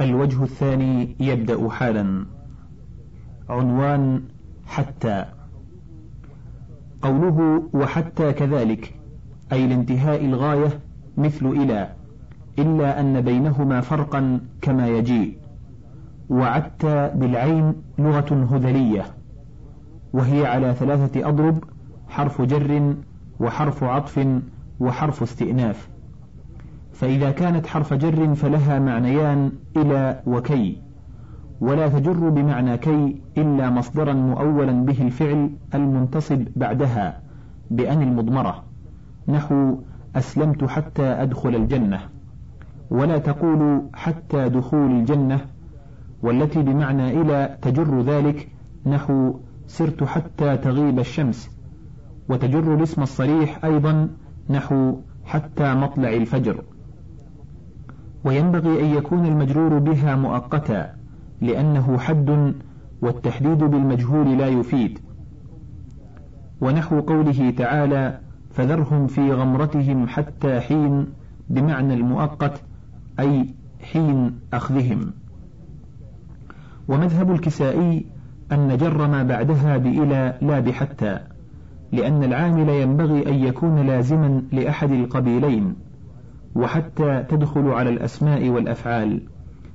الوجه الثاني يبدأ حالا. عنوان حتى. قوله وحتى كذلك أي لانتهاء الغاية مثل إلى إلا أن بينهما فرقا كما يجيء. وعدت بالعين لغة هذلية وهي على ثلاثة أضرب حرف جر وحرف عطف وحرف استئناف. فإذا كانت حرف جر فلها معنيان إلى وكي ولا تجر بمعنى كي إلا مصدرا مؤولا به الفعل المنتصب بعدها بأن المضمرة نحو أسلمت حتى أدخل الجنة ولا تقول حتى دخول الجنة والتي بمعنى إلى تجر ذلك نحو سرت حتى تغيب الشمس وتجر الاسم الصريح أيضا نحو حتى مطلع الفجر. وينبغي أن يكون المجرور بها مؤقتا لأنه حد والتحديد بالمجهول لا يفيد. ونحو قوله تعالى فذرهم في غمرتهم حتى حين بمعنى المؤقت أي حين أخذهم. ومذهب الكسائي أن جر ما بعدها بإلى لا بحتى لأن العامل ينبغي أن يكون لازما لأحد القبيلين. وحتى تدخل على الأسماء والأفعال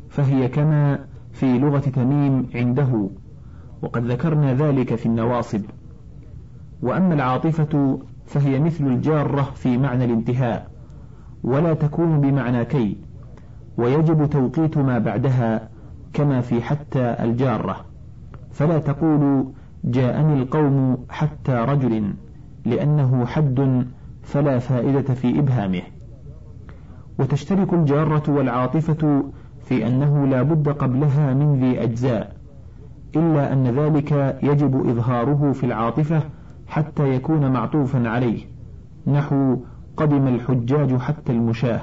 فهي كما في لغة تميم عنده وقد ذكرنا ذلك في النواصب. وأما العاطفة فهي مثل الجارة في معنى الانتهاء ولا تكون بمعنى كي ويجب توقيت ما بعدها كما في حتى الجارة. فلا تقول جاءني القوم حتى رجل لأنه حد فلا فائدة في إبهامه. وتشترك الجارة والعاطفة في أنه لا بد قبلها من ذي أجزاء إلا أن ذلك يجب إظهاره في العاطفة حتى يكون معطوفا عليه. نحو قدم الحجاج حتى المشاة.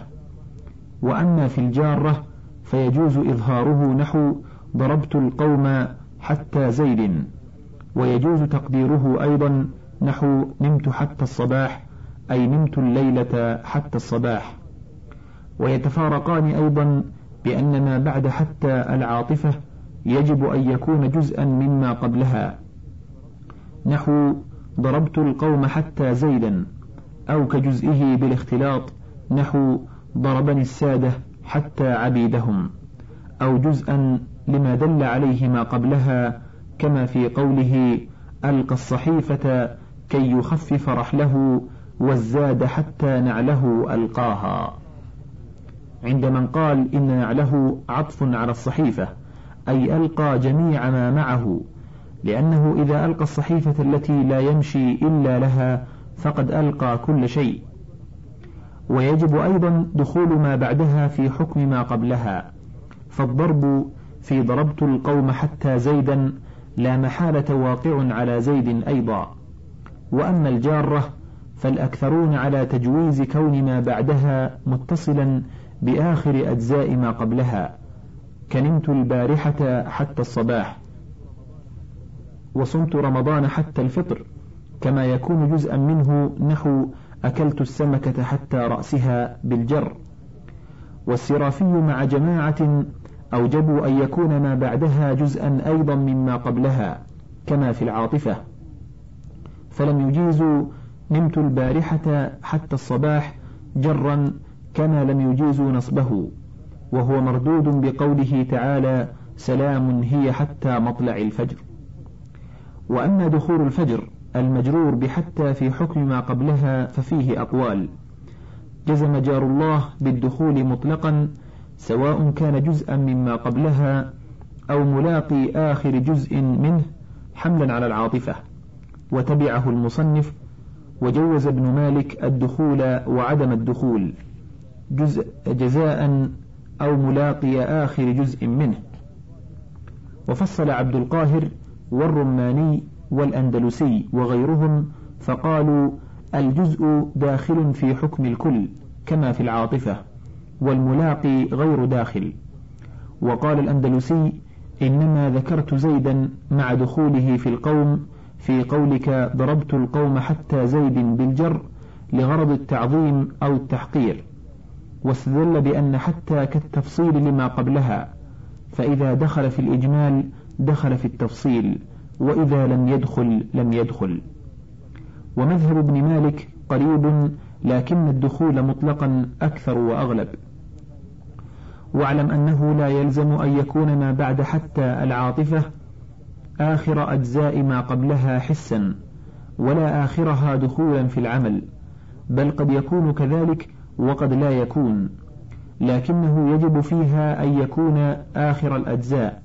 وأما في الجارة فيجوز إظهاره نحو ضربت القوم حتى زيد. ويجوز تقديره أيضا نحو نمت حتى الصباح أي نمت الليلة حتى الصباح. ويتفارقان أيضا بأن ما بعد حتى العاطفة يجب أن يكون جزءا مما قبلها. نحو ضربت القوم حتى زيدا أو كجزئه بالاختلاط. نحو ضربني السادة حتى عبيدهم أو جزءا لما دل عليه ما قبلها كما في قوله ألقى الصحيفة كي يخفف رحله والزاد حتى نعله ألقاها. عند من قال إن نعله عطف على الصحيفة أي ألقى جميع ما معه لأنه إذا ألقى الصحيفة التي لا يمشي إلا لها فقد ألقى كل شيء. ويجب أيضا دخول ما بعدها في حكم ما قبلها فالضرب في ضربت القوم حتى زيدا لا محالة واقع على زيد أيضا. وأما الجارة فالأكثرون على تجويز كون ما بعدها متصلا بآخر أجزاء ما قبلها. كنمت البارحة حتى الصباح. وصمت رمضان حتى الفطر. كما يكون جزءا منه نحو أكلت السمكة حتى رأسها بالجر. والسرافي مع جماعة أوجبوا أن يكون ما بعدها جزءا أيضا مما قبلها كما في العاطفة. فلم يجيزوا نمت البارحة حتى الصباح جرا كما لم يجيزوا نصبه وهو مردود بقوله تعالى سلام هي حتى مطلع الفجر وأما دخول الفجر المجرور بحتى في حكم ما قبلها ففيه أقوال. جزم جار الله بالدخول مطلقا سواء كان جزءا مما قبلها أو ملاقي آخر جزء منه حملا على العاطفة. وتبعه المصنف وجوز ابن مالك الدخول وعدم الدخول جزء جزاء أو ملاقي آخر جزء منه. وفصل عبد القاهر والرماني والأندلسي وغيرهم فقالوا الجزء داخل في حكم الكل كما في العاطفة والملاقي غير داخل. وقال الأندلسي إنما ذكرت زيدا مع دخوله في القوم في قولك ضربت القوم حتى زيد بالجر لغرض التعظيم أو التحقير. واستدل بأن حتى كالتفصيل لما قبلها فإذا دخل في الإجمال دخل في التفصيل وإذا لم يدخل لم يدخل. ومذهب ابن مالك قريب لكن الدخول مطلقا أكثر وأغلب. واعلم أنه لا يلزم أن يكون ما بعد حتى العاطفة آخر أجزاء ما قبلها حسا ولا آخرها دخولا في العمل بل قد يكون كذلك وقد لا يكون لكنه يجب فيها أن يكون آخر الأجزاء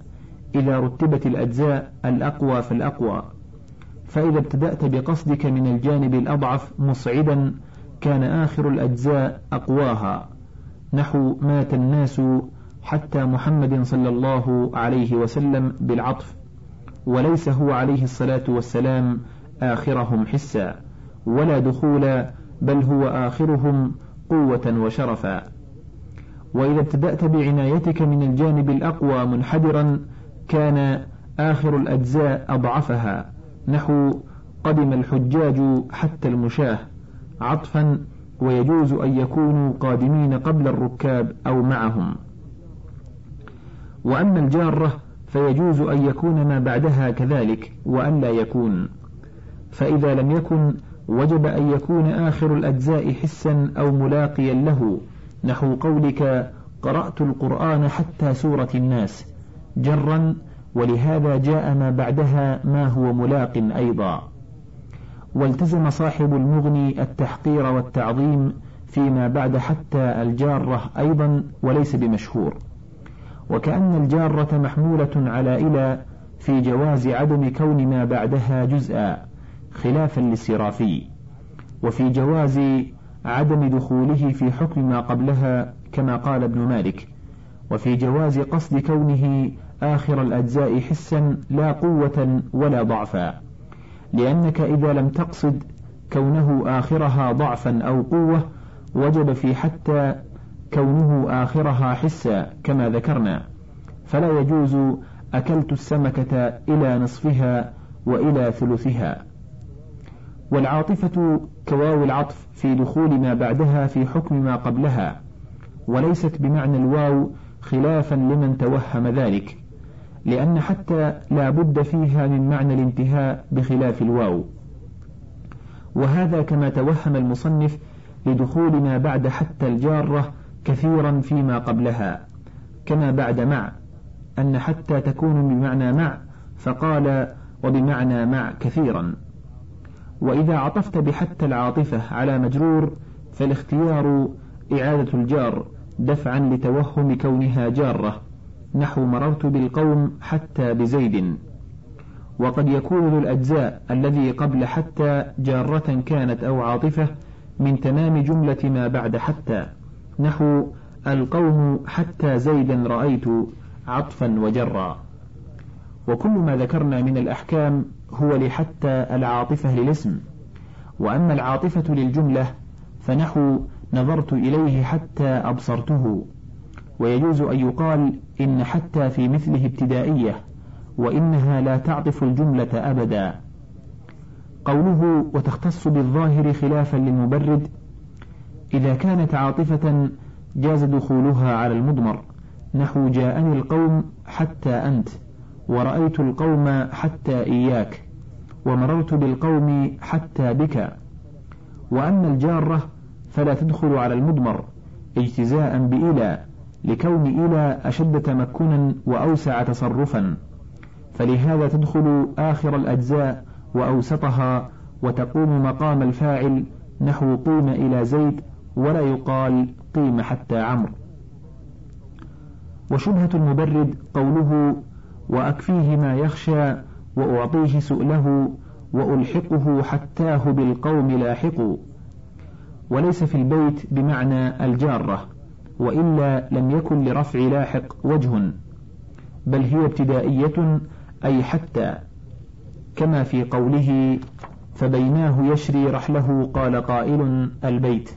إذا رتبت الأجزاء الأقوى فالأقوى فإذا ابتدأت بقصدك من الجانب الأضعف مصعدا كان آخر الأجزاء أقواها. نحو مات الناس حتى محمد صلى الله عليه وسلم بالعطف. وليس هو عليه الصلاة والسلام آخرهم حسا ولا دخولا بل هو آخرهم قوة وشرفا. وإذا ابتدأت بعنايتك من الجانب الأقوى منحدرا كان آخر الأجزاء أضعفها. نحو قدم الحجاج حتى المشاه. عطفا ويجوز أن يكونوا قادمين قبل الركاب أو معهم. وأما الجارة فيجوز أن يكون ما بعدها كذلك وأن لا يكون. فإذا لم يكن وجب أن يكون آخر الأجزاء حسا أو ملاقيا له. نحو قولك قرأت القرآن حتى سورة الناس. جرا ولهذا جاء ما بعدها ما هو ملاق أيضا. والتزم صاحب المغني التحقير والتعظيم فيما بعد حتى الجارة أيضا وليس بمشهور. وكأن الجارة محمولة على إلى في جواز عدم كون ما بعدها جزءا. خلافا للسرافي وفي جواز عدم دخوله في حكم ما قبلها كما قال ابن مالك وفي جواز قصد كونه آخر الأجزاء حسا لا قوة ولا ضعفا لأنك إذا لم تقصد كونه آخرها ضعفا أو قوة وجب في حتى كونه آخرها حسا كما ذكرنا فلا يجوز أكلت السمكة إلى نصفها وإلى ثلثها. والعاطفة كواو العطف في دخول ما بعدها في حكم ما قبلها وليست بمعنى الواو خلافا لمن توهم ذلك لأن حتى لا بد فيها من معنى الانتهاء بخلاف الواو. وهذا كما توهم المصنف لدخول ما بعد حتى الجارة كثيرا فيما قبلها كما بعد مع أن حتى تكون بمعنى مع فقال وبمعنى مع كثيرا وإذا عطفت بحتى العاطفة على مجرور فالاختيار إعادة الجار دفعا لتوهم كونها جارة. نحو مررت بالقوم حتى بزيد. وقد يكون ذو الأجزاء الذي قبل حتى جارة كانت أو عاطفة من تمام جملة ما بعد حتى. نحو القوم حتى زيدا رأيت عطفا وجرا. وكل ما ذكرنا من الأحكام هو لحتى العاطفة للاسم. وأما العاطفة للجملة فنحو نظرت إليه حتى أبصرته. ويجوز أن يقال إن حتى في مثله ابتدائية وإنها لا تعطف الجملة أبدا. قوله وتختص بالظاهر خلافا للمبرد إذا كانت عاطفة جاز دخولها على المضمر. نحو جاءني القوم حتى أنت ورأيت القوم حتى إياك. ومررت بالقوم حتى بك. وأما الجارة فلا تدخل على المضمر اجتزاء بإلى لكون إلى أشد تمكنا وأوسع تصرفا. فلهذا تدخل آخر الأجزاء وأوسطها وتقوم مقام الفاعل نحو قيم إلى زيد ولا يقال قيم حتى عمرو. وشبهة المبرد قوله وأكفيه ما يخشى وأعطيه سؤله وألحقه حتاه بالقوم لاحق وليس في البيت بمعنى الجارة وإلا لم يكن لرفع لاحق وجه بل هي ابتدائية أي حتى. كما في قوله فبيناه يشري رحله قال قائل البيت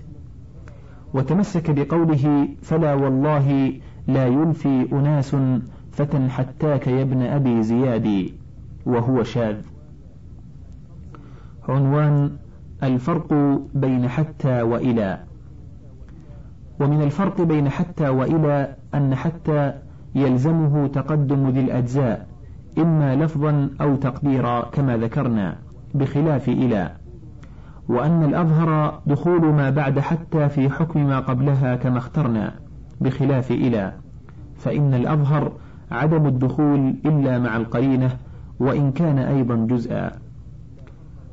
وتمسك بقوله فلا والله لا يلفي أناس فتى حتاك يا ابن أبي زياد وهو شاذ. عنوان الفرق بين حتى وإلى. ومن الفرق بين حتى وإلى أن حتى يلزمه تقدم ذي الأجزاء إما لفظا أو تقديرا كما ذكرنا بخلاف إلى. وأن الأظهر دخول ما بعد حتى في حكم ما قبلها كما اخترنا بخلاف إلى. فإن الأظهر عدم الدخول إلا مع القرينة وإن كان أيضا جزءا.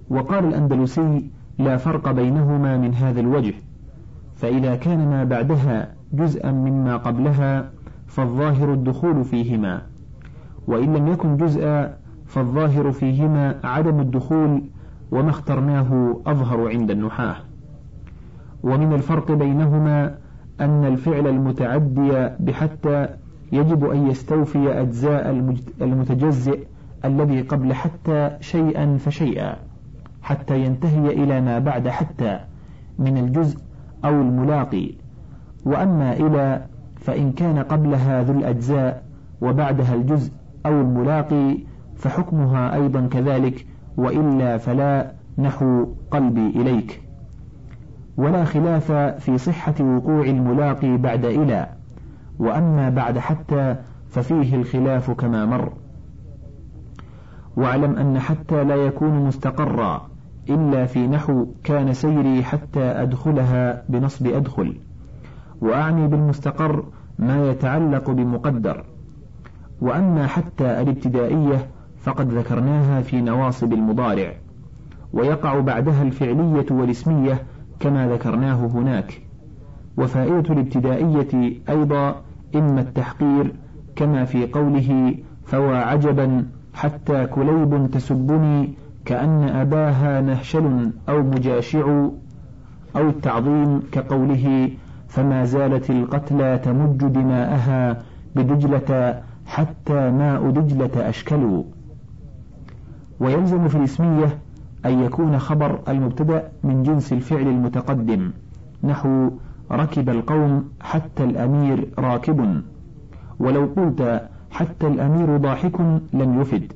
وقال الأندلسي لا فرق بينهما من هذا الوجه فإذا كان ما بعدها جزءا مما قبلها فالظاهر الدخول فيهما وإن لم يكن جزءا فالظاهر فيهما عدم الدخول وما اخترناه أظهر عند النحاة. ومن الفرق بينهما أن الفعل المتعدي بحتى يجب أن يستوفي أجزاء المتجزئ الذي قبل حتى شيئا فشيئا حتى ينتهي إلى ما بعد حتى من الجزء أو الملاقي. وأما إلى فإن كان قبلها ذو الأجزاء وبعدها الجزء أو الملاقي فحكمها أيضا كذلك وإلا فلا نحو قلبي إليك. ولا خلاف في صحة وقوع الملاقي بعد إلى. وأما بعد حتى ففيه الخلاف كما مر. واعلم أن حتى لا يكون مستقرا إلا في نحو كان سيري حتى أدخلها بنصب أدخل. وأعني بالمستقر ما يتعلق بمقدر. وأما حتى الابتدائية فقد ذكرناها في نواصب المضارع. ويقع بعدها الفعلية والاسمية كما ذكرناه هناك. وفائدة الابتدائية أيضا إما التحقير كما في قوله فوا عجبا حتى كليب تسبني كأن أباها نهشل أو مجاشع أو التعظيم كقوله فما زالت القتلى تمج دماءها بدجلة حتى ماء دجلة أشكلوا ويلزم في الاسمية أن يكون خبر المبتدأ من جنس الفعل المتقدم نحو ركب القوم حتى الأمير راكب. ولو قلت حتى الأمير ضاحك لم يفد.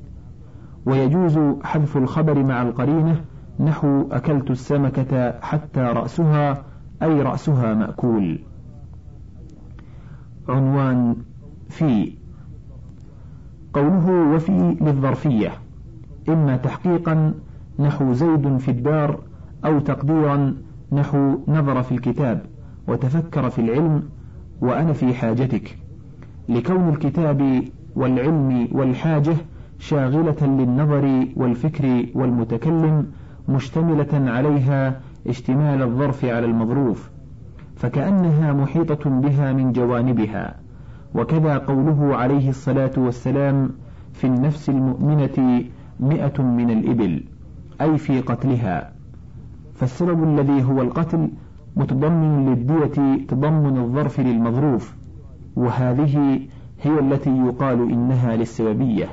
ويجوز حذف الخبر مع القرينة نحو أكلت السمكة حتى رأسها أي رأسها مأكول. عنوان في قوله وفي للظرفية إما تحقيقا نحو زيد في الدار أو تقديرا نحو نظر في الكتاب وتفكر في العلم وأنا في حاجتك. لكون الكتاب والعلم والحاجة شاغلة للنظر والفكر والمتكلم مشتملة عليها اشتمال الظرف على المظروف فكأنها محيطة بها من جوانبها. وكذا قوله عليه الصلاة والسلام في النفس المؤمنة مئة من الإبل أي في قتلها. فالسبب الذي هو القتل متضمن للدية تضمن الظرف للمظروف وهذه هي التي يقال إنها للسببية.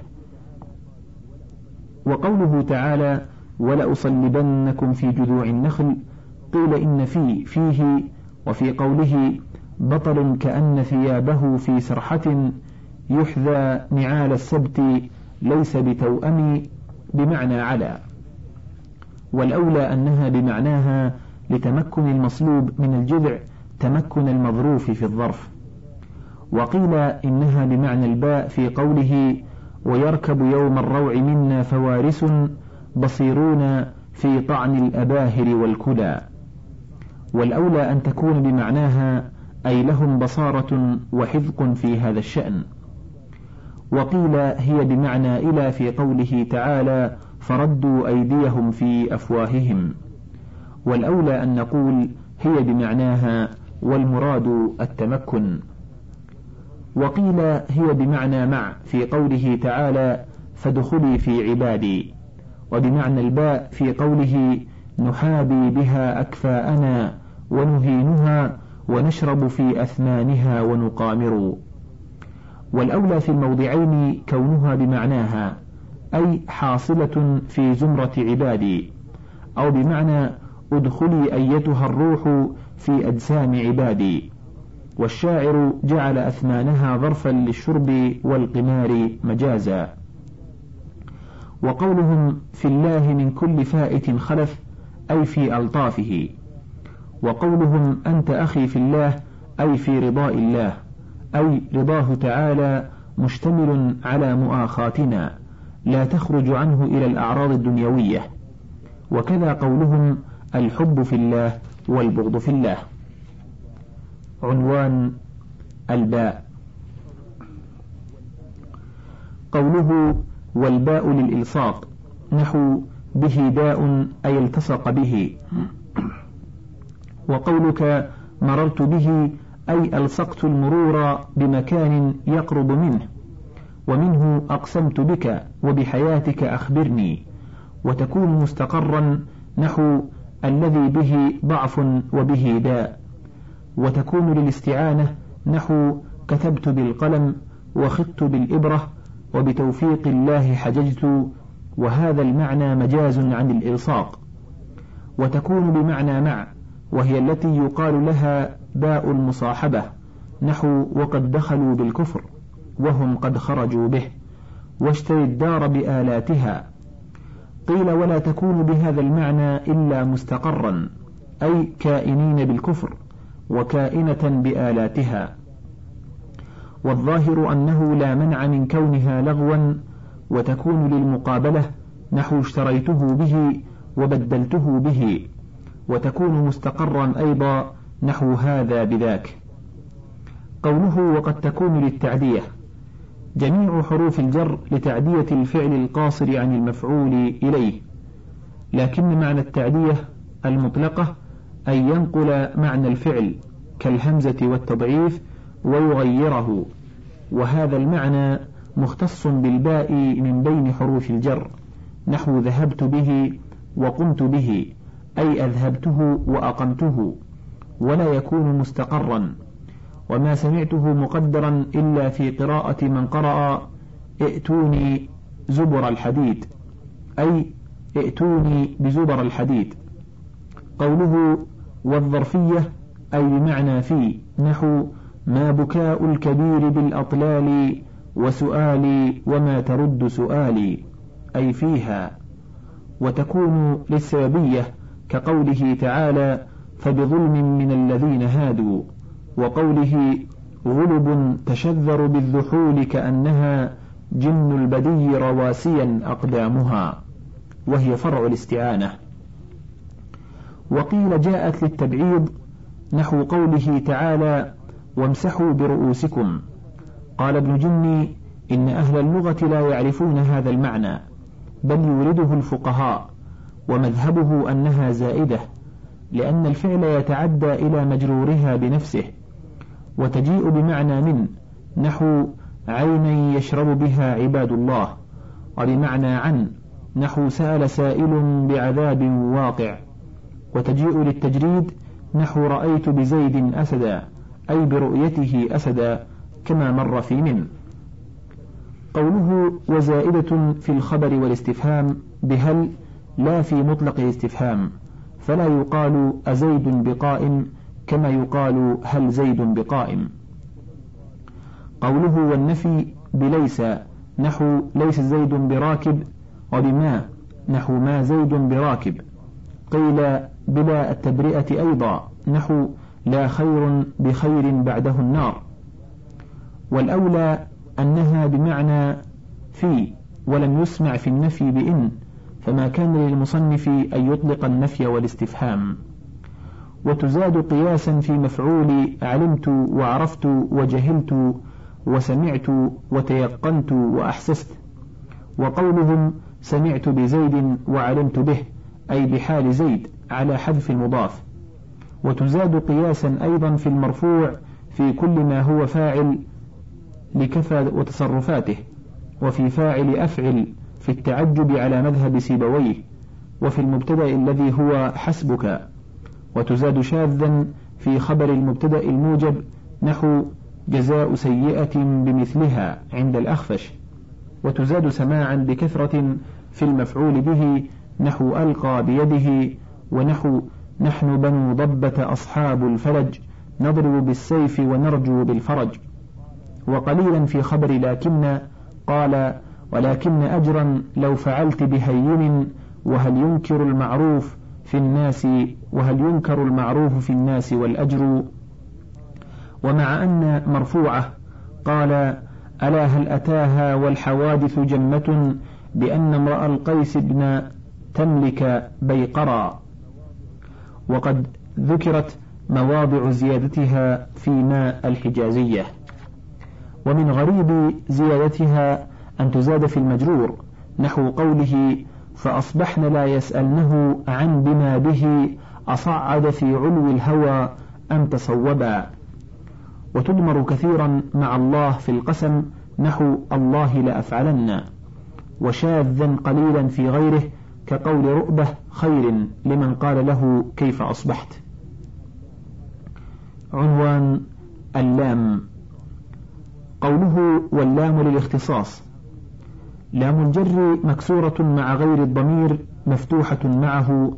وقوله تعالى ولأصلبنكم في جذوع النخل قيل إن في فيه وفي قوله بطل كأن ثيابه في سرحة يحذى نعال السبت ليس بتوأم بمعنى على. والأولى أنها بمعناها لتمكن المصلوب من الجذع تمكن المظروف في الظرف. وقيل إنها بمعنى الباء في قوله ويركب يوم الروع منا فوارس بصيرون في طعن الأباهر والكلى. والأولى أن تكون بمعناها أي لهم بصارة وحذق في هذا الشأن. وقيل هي بمعنى إلى في قوله تعالى فردوا أيديهم في أفواههم. والأولى أن نقول هي بمعناها والمراد التمكن. وقيل هي بمعنى مع في قوله تعالى فادخلي في عبادي وبمعنى الباء في قوله نحابي بها أكفاءنا ونهينها ونشرب في أثمانها ونقامر. والأولى في الموضعين كونها بمعناها أي حاصلة في زمرة عبادي أو بمعنى ادخلي أيتها الروح في أجسام عبادي. والشاعر جعل أثمانها ظرفا للشرب والقمار مجازا. وقولهم في الله من كل فائت خلف أي في ألطافه. وقولهم أنت أخي في الله أي في رضاء الله. أي رضاه تعالى مشتمل على مؤاخاتنا لا تخرج عنه إلى الأعراض الدنيوية. وكذا قولهم الحب في الله والبغض في الله. عنوان الباء. قوله والباء للإلصاق نحو به داء أي التصق به. وقولك مررت به أي ألصقت المرور بمكان يقرب منه ومنه أقسمت بك وبحياتك أخبرني وتكون مستقرا نحو الذي به ضعف وبه داء. وتكون للاستعانة نحو كتبت بالقلم وخطت بالإبرة وبتوفيق الله حججت وهذا المعنى مجاز عن الإلصاق. وتكون بمعنى مع وهي التي يقال لها باء المصاحبة نحو وقد دخلوا بالكفر وهم قد خرجوا به واشتري الدار بآلاتها. قيل ولا تكون بهذا المعنى إلا مستقرا أي كائنين بالكفر. وكائنة بآلاتها. والظاهر أنه لا منع من كونها لغوا وتكون للمقابلة نحو اشتريته به وبدلته به وتكون مستقرا أيضا نحو هذا بذاك. قوله وقد تكون للتعدية. جميع حروف الجر لتعدية الفعل القاصر عن المفعول إليه. لكن معنى التعدية المطلقة أن ينقل معنى الفعل كالهمزة والتضعيف ويغيره. وهذا المعنى مختص بالباء من بين حروف الجر. نحو ذهبت به وقمت به أي أذهبته وأقمته ولا يكون مستقرا. وما سمعته مقدرا إلا في قراءة من قرأ ائتوني زبر الحديد أي ائتوني بزبر الحديد. قوله والظرفية أي بمعنى في نحو ما بكاء الكبير بالأطلال وسؤالي وما ترد سؤالي أي فيها. وتكون للسببية كقوله تعالى فبظلم من الذين هادوا وقوله غلب تشذر بالذحول كأنها جن البدي رواسيا أقدامها وهي فرع الاستعانة. وقيل جاءت للتبعيض نحو قوله تعالى وامسحوا برؤوسكم قال ابن جني إن أهل اللغة لا يعرفون هذا المعنى بل يورده الفقهاء ومذهبه أنها زائدة لأن الفعل يتعدى إلى مجرورها بنفسه وتجيء بمعنى من نحو عينا يشرب بها عباد الله وبمعنى عن نحو سأل سائل بعذاب واقع وتجيء للتجريد نحو رأيت بزيد أسدا أي برؤيته أسدا كما مر في من. قوله وزائدة في الخبر والاستفهام بهل لا في مطلق الاستفهام فلا يقال أزيد بقائم كما يقال هل زيد بقائم. قوله والنفي بليس نحو ليس زيد براكب وبما نحو ما زيد براكب. قيل بلا التبرئة أيضا نحو لا خير بخير بعده النار. والأولى أنها بمعنى في ولم يسمع في النفي بإن فما كان للمصنف أن يطلق النفي والاستفهام. وتزاد قياسا في مفعول علمت وعرفت وجهلت وسمعت وتيقنت وأحسست وقولهم سمعت بزيد وعلمت به. أي بحال زيد على حذف المضاف. وتزاد قياسا أيضا في المرفوع في كل ما هو فاعل لكفى وتصرفاته وفي فاعل أفعل في التعجب على مذهب سيبويه وفي المبتدأ الذي هو حسبك. وتزاد شاذا في خبر المبتدأ الموجب نحو جزاء سيئة بمثلها عند الأخفش. وتزاد سماعا بكثرة في المفعول به نحو ألقى بيده ونحو نحن بنو ضبة أصحاب الفلج نضرب بالسيف ونرجو بالفرج. وقليلا في خبر لكن قال ولكن أجرا لو فعلت بهين وهل ينكر المعروف في الناس وهل ينكر المعروف في الناس والأجر؟ ومع أن مرفوعة قال ألا هل أتاها والحوادث جمة بأن امرأ القيس بن تملك بيقرا. وقد ذكرت مواضع زيادتها في ماء الحجازية. ومن غريب زيادتها أن تزاد في المجرور نحو قوله فأصبحن لا يسألنه عن بما به أصعد في علو الهوى أم تصوبا. وتدمر كثيرا مع الله في القسم نحو الله لأفعلن. وشاذا قليلا في غيره كقول رؤبة خير لمن قال له كيف أصبحت. عنوان اللام. قوله واللام للاختصاص. لام الجر مكسورة مع غير الضمير مفتوحة معه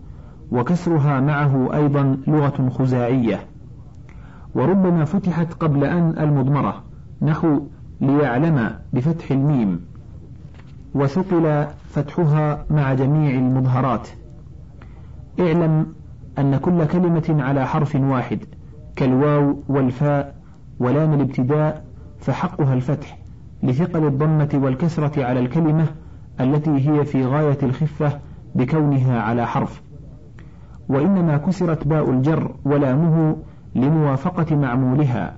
وكسرها معه أيضا لغة خزاعية. وربما فتحت قبل أن المضمرة نحو ليعلم بفتح الميم. وثقل فتحها مع جميع المظهرات. اعلم أن كل كلمة على حرف واحد كالواو والفاء ولام الابتداء فحقها الفتح لثقل الضمة والكسرة على الكلمة التي هي في غاية الخفة بكونها على حرف. وإنما كسرت باء الجر ولامه لموافقة معمولها.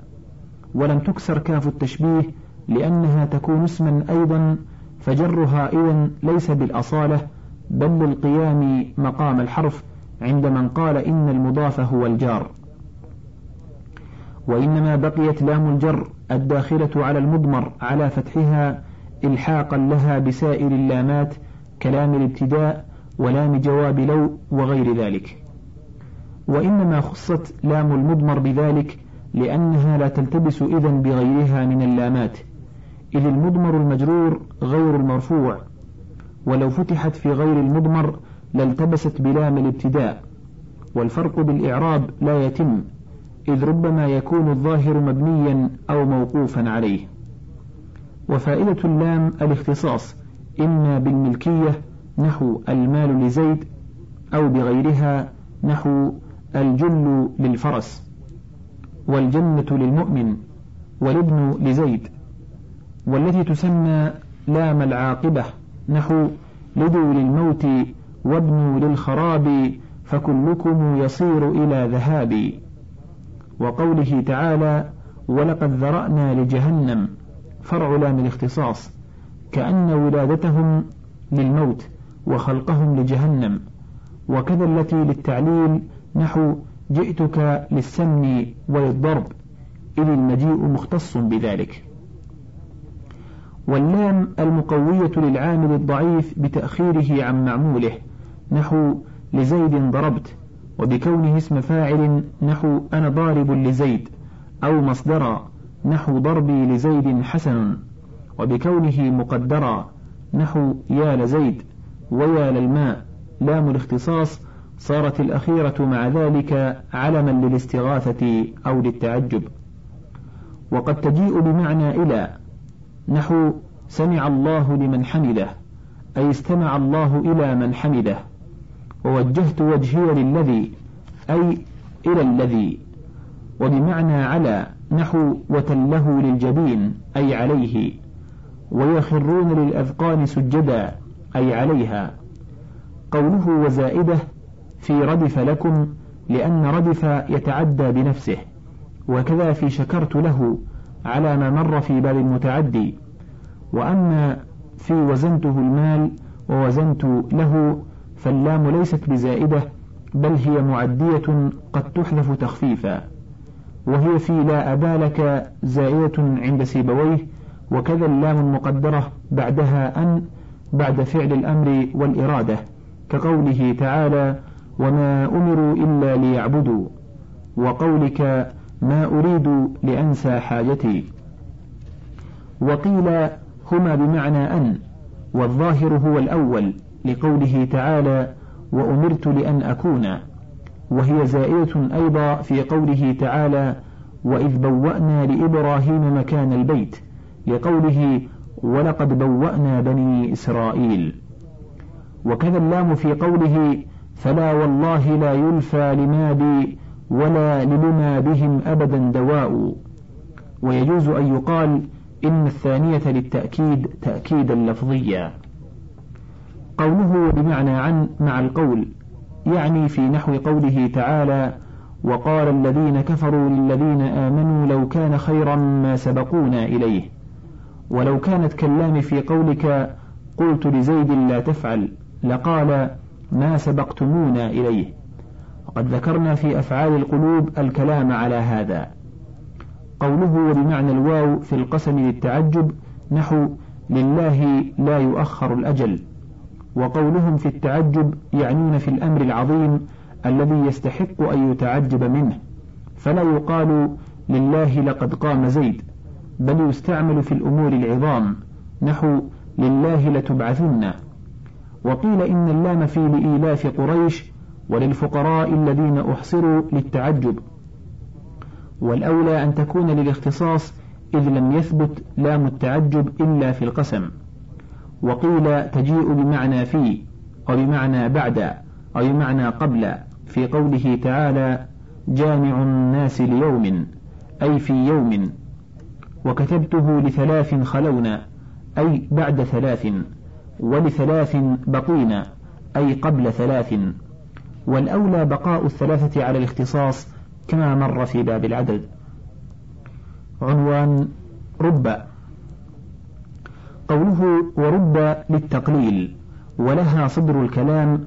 ولم تكسر كاف التشبيه لأنها تكون اسما أيضا فجرها إذن ليس بالأصالة بل للقيام مقام الحرف عند من قال إن المضاف هو الجار. وإنما بقيت لام الجر الداخلة على المضمر على فتحها إلحاقا لها بسائر اللامات كلام الابتداء ولام جواب لو وغير ذلك. وإنما خصت لام المضمر بذلك لأنها لا تلتبس إذن بغيرها من اللامات. إذ المضمر المجرور غير المرفوع ولو فتحت في غير المضمر لالتبست بلام الابتداء والفرق بالإعراب لا يتم إذ ربما يكون الظاهر مبنيا أو موقوفا عليه. وفائدة اللام الاختصاص إما بالملكية نحو المال لزيد أو بغيرها نحو الجل للفرس والجنة للمؤمن والابن لزيد. والتي تسمى لام العاقبة نحو لدوا للموت وابنوا للخراب فكلكم يصير إلى ذهاب. وقوله تعالى ولقد ذرأنا لجهنم فرع لام الاختصاص. كأن ولادتهم للموت وخلقهم لجهنم. وكذا التي للتعليل نحو جئتك للسمن وللضرب إذ المجيء مختص بذلك. واللام المقوية للعامل الضعيف بتأخيره عن معموله نحو لزيد ضربت وبكونه اسم فاعل نحو أنا ضارب لزيد أو مصدرا نحو ضربي لزيد حسن وبكونه مقدرا نحو يا لزيد ويا للماء لام الاختصاص صارت الأخيرة مع ذلك علما للاستغاثة أو للتعجب. وقد تجيء بمعنى إلى نحو سمع الله لمن حمده أي استمع الله إلى من حمده. ووجهت وجهي للذي أي إلى الذي. وبمعنى على نحو وتله للجبين أي عليه. ويخرون للأذقان سجدا أي عليها. قوله وزائدة في ردف لكم لأن ردف يتعدى بنفسه. وكذا في شكرت له على ما مر في باب المتعدي. وأما في وزنته المال ووزنت له فاللام ليست بزائدة بل هي معدية قد تحذف تخفيفا. وهي في لا أبالك زائدة عند سيبويه وكذا اللام المقدرة بعدها أن بعد فعل الأمر والإرادة كقوله تعالى وما أمروا إلا ليعبدوا وقولك ما أريد لأنسى حاجتي. وقيل هما بمعنى أن والظاهر هو الأول لقوله تعالى وأمرت لأن أكون وهي زائدة أيضا في قوله تعالى وإذ بوأنا لإبراهيم مكان البيت لقوله ولقد بوأنا بني إسرائيل وكذا اللام في قوله فلا والله لا يلفى لمادي ولا للما بهم أبدا دواء. ويجوز أن يقال إن الثانية للتأكيد تأكيدا لفظيا. قوله بمعنى عن مع القول يعني في نحو قوله تعالى وقال الذين كفروا للذين آمنوا لو كان خيرا ما سبقونا إليه. ولو كانت كاللام في قولك قلت لزيد لا تفعل لقال ما سبقتمونا إليه. وقد ذكرنا في أفعال القلوب الكلام على هذا. قوله بمعنى الواو في القسم للتعجب نحو لله لا يؤخر الأجل وقولهم في التعجب يعنون في الأمر العظيم الذي يستحق أن يتعجب منه. فلا يقال لله لقد قام زيد بل يستعمل في الأمور العظام نحو لله لتبعثن. وقيل إن اللام في لإيلاف قريش وللفقراء الذين أحصروا للتعجب. والأولى أن تكون للاختصاص إذ لم يثبت لام التعجب إلا في القسم. وقيل تجيء بمعنى في وبمعنى بعد أو بمعنى قبل في قوله تعالى جامع الناس ليوم أي في يوم. وكتبته لثلاث خلونا أي بعد ثلاث ولثلاث بقين أي قبل ثلاث. والأولى بقاء الثلاثة على الاختصاص كما مر في باب العدد. عنوان رب. قوله ورب للتقليل ولها صدر الكلام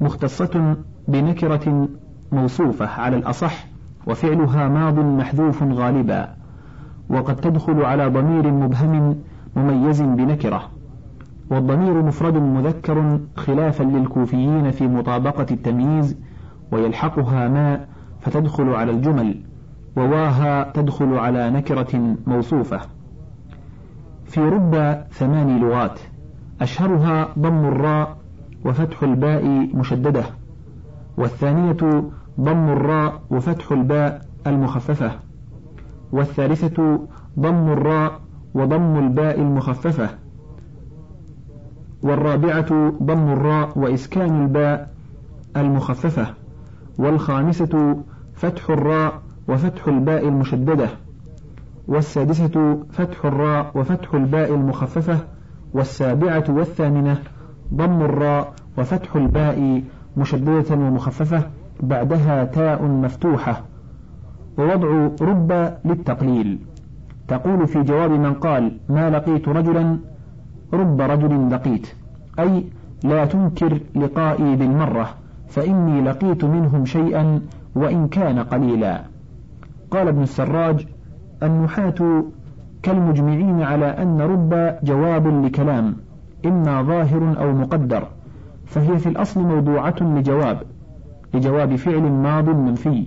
مختصة بنكرة موصوفة على الأصح وفعلها ماض محذوف غالبا وقد تدخل على ضمير مبهم مميز بنكرة. والضمير مفرد مذكر خلافا للكوفيين في مطابقة التمييز ويلحقها ما فتدخل على الجمل وواها تدخل على نكرة موصوفة. في رب ثمان لغات أشهرها ضم الراء وفتح الباء مشددة والثانية ضم الراء وفتح الباء المخففة والثالثة ضم الراء وضم الباء المخففة. والرابعة ضم الراء وإسكان الباء المخففة والخامسة فتح الراء وفتح الباء المشددة والسادسة فتح الراء وفتح الباء المخففة والسابعة والثامنة ضم الراء وفتح الباء مشددة ومخففة بعدها تاء مفتوحة. ووضع رب للتقليل. تقول في جواب من قال ما لقيت رجلا رب رجل لقيت أي لا تنكر لقائي بالمرة فإني لقيت منهم شيئا وإن كان قليلا. قال ابن السراج النحاة كالمجمعين على أن رب جواب لكلام إما ظاهر أو مقدر فهي في الأصل موضوعة لجواب لجواب فعل ماض منفي.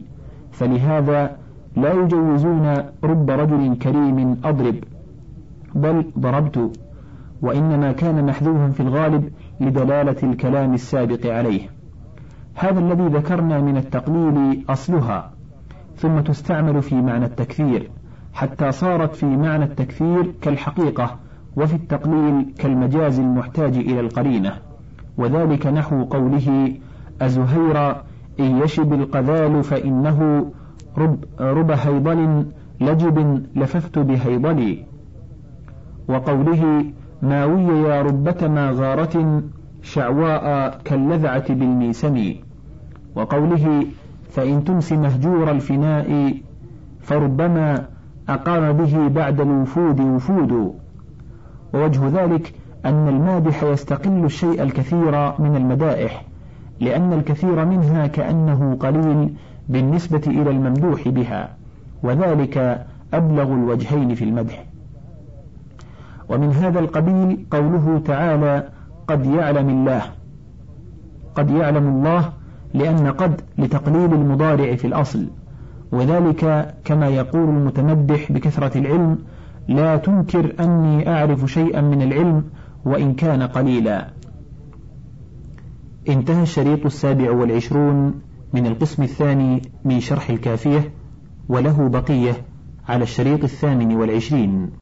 فلهذا لا يجوزون رب رجل كريم أضرب بل ضربت. وإنما كان محذوفا في الغالب لدلالة الكلام السابق عليه. هذا الذي ذكرنا من التقليل أصلها ثم تستعمل في معنى التكثير حتى صارت في معنى التكثير كالحقيقة وفي التقليل كالمجاز المحتاج إلى القرينة. وذلك نحو قوله أزهير إن يشب القذال فإنه رب, رب هيضل لجب لففت بهيضلي. وقوله ماوي يا ربة ما غارة شعواء كاللذعة بالميسم. وقوله فإن تمس مهجور الفناء فربما أقام به بعد الوفود وفود. ووجه ذلك أن المادح يستقل الشيء الكثير من المدائح لأن الكثير منها كأنه قليل بالنسبة إلى الممدوح بها وذلك أبلغ الوجهين في المدح. ومن هذا القبيل قوله تعالى قد يعلم الله. قد يعلم الله لأن قد لتقليل المضارع في الأصل. وذلك كما يقول المتمدح بكثرة العلم لا تنكر أني أعرف شيئا من العلم وإن كان قليلا. انتهى الشريط السابع والعشرون من القسم الثاني من شرح الكافية وله بقية على الشريط الثامن والعشرين.